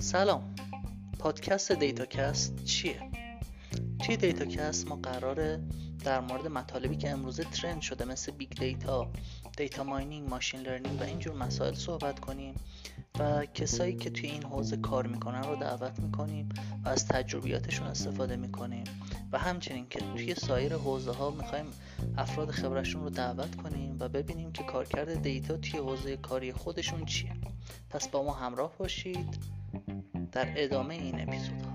سلام. پادکست دیتاکست چیه؟ توی دیتاکست ما قراره در مورد مطالبی که امروزه trend شده مثل big data data mining machine learning و اینجور مسائل صحبت کنیم و کسایی که توی این حوزه کار می‌کنن رو دعوت می‌کنیم و از تجربیاتشون استفاده می‌کنیم. و همچنین که توی سایر حوزه ها می‌خوایم افراد خبره‌شون رو دعوت کنیم و ببینیم که کارکرد data توی حوزه کاری خودشون چیه. پس با ما همراه باشید. در ادامه این اپیزود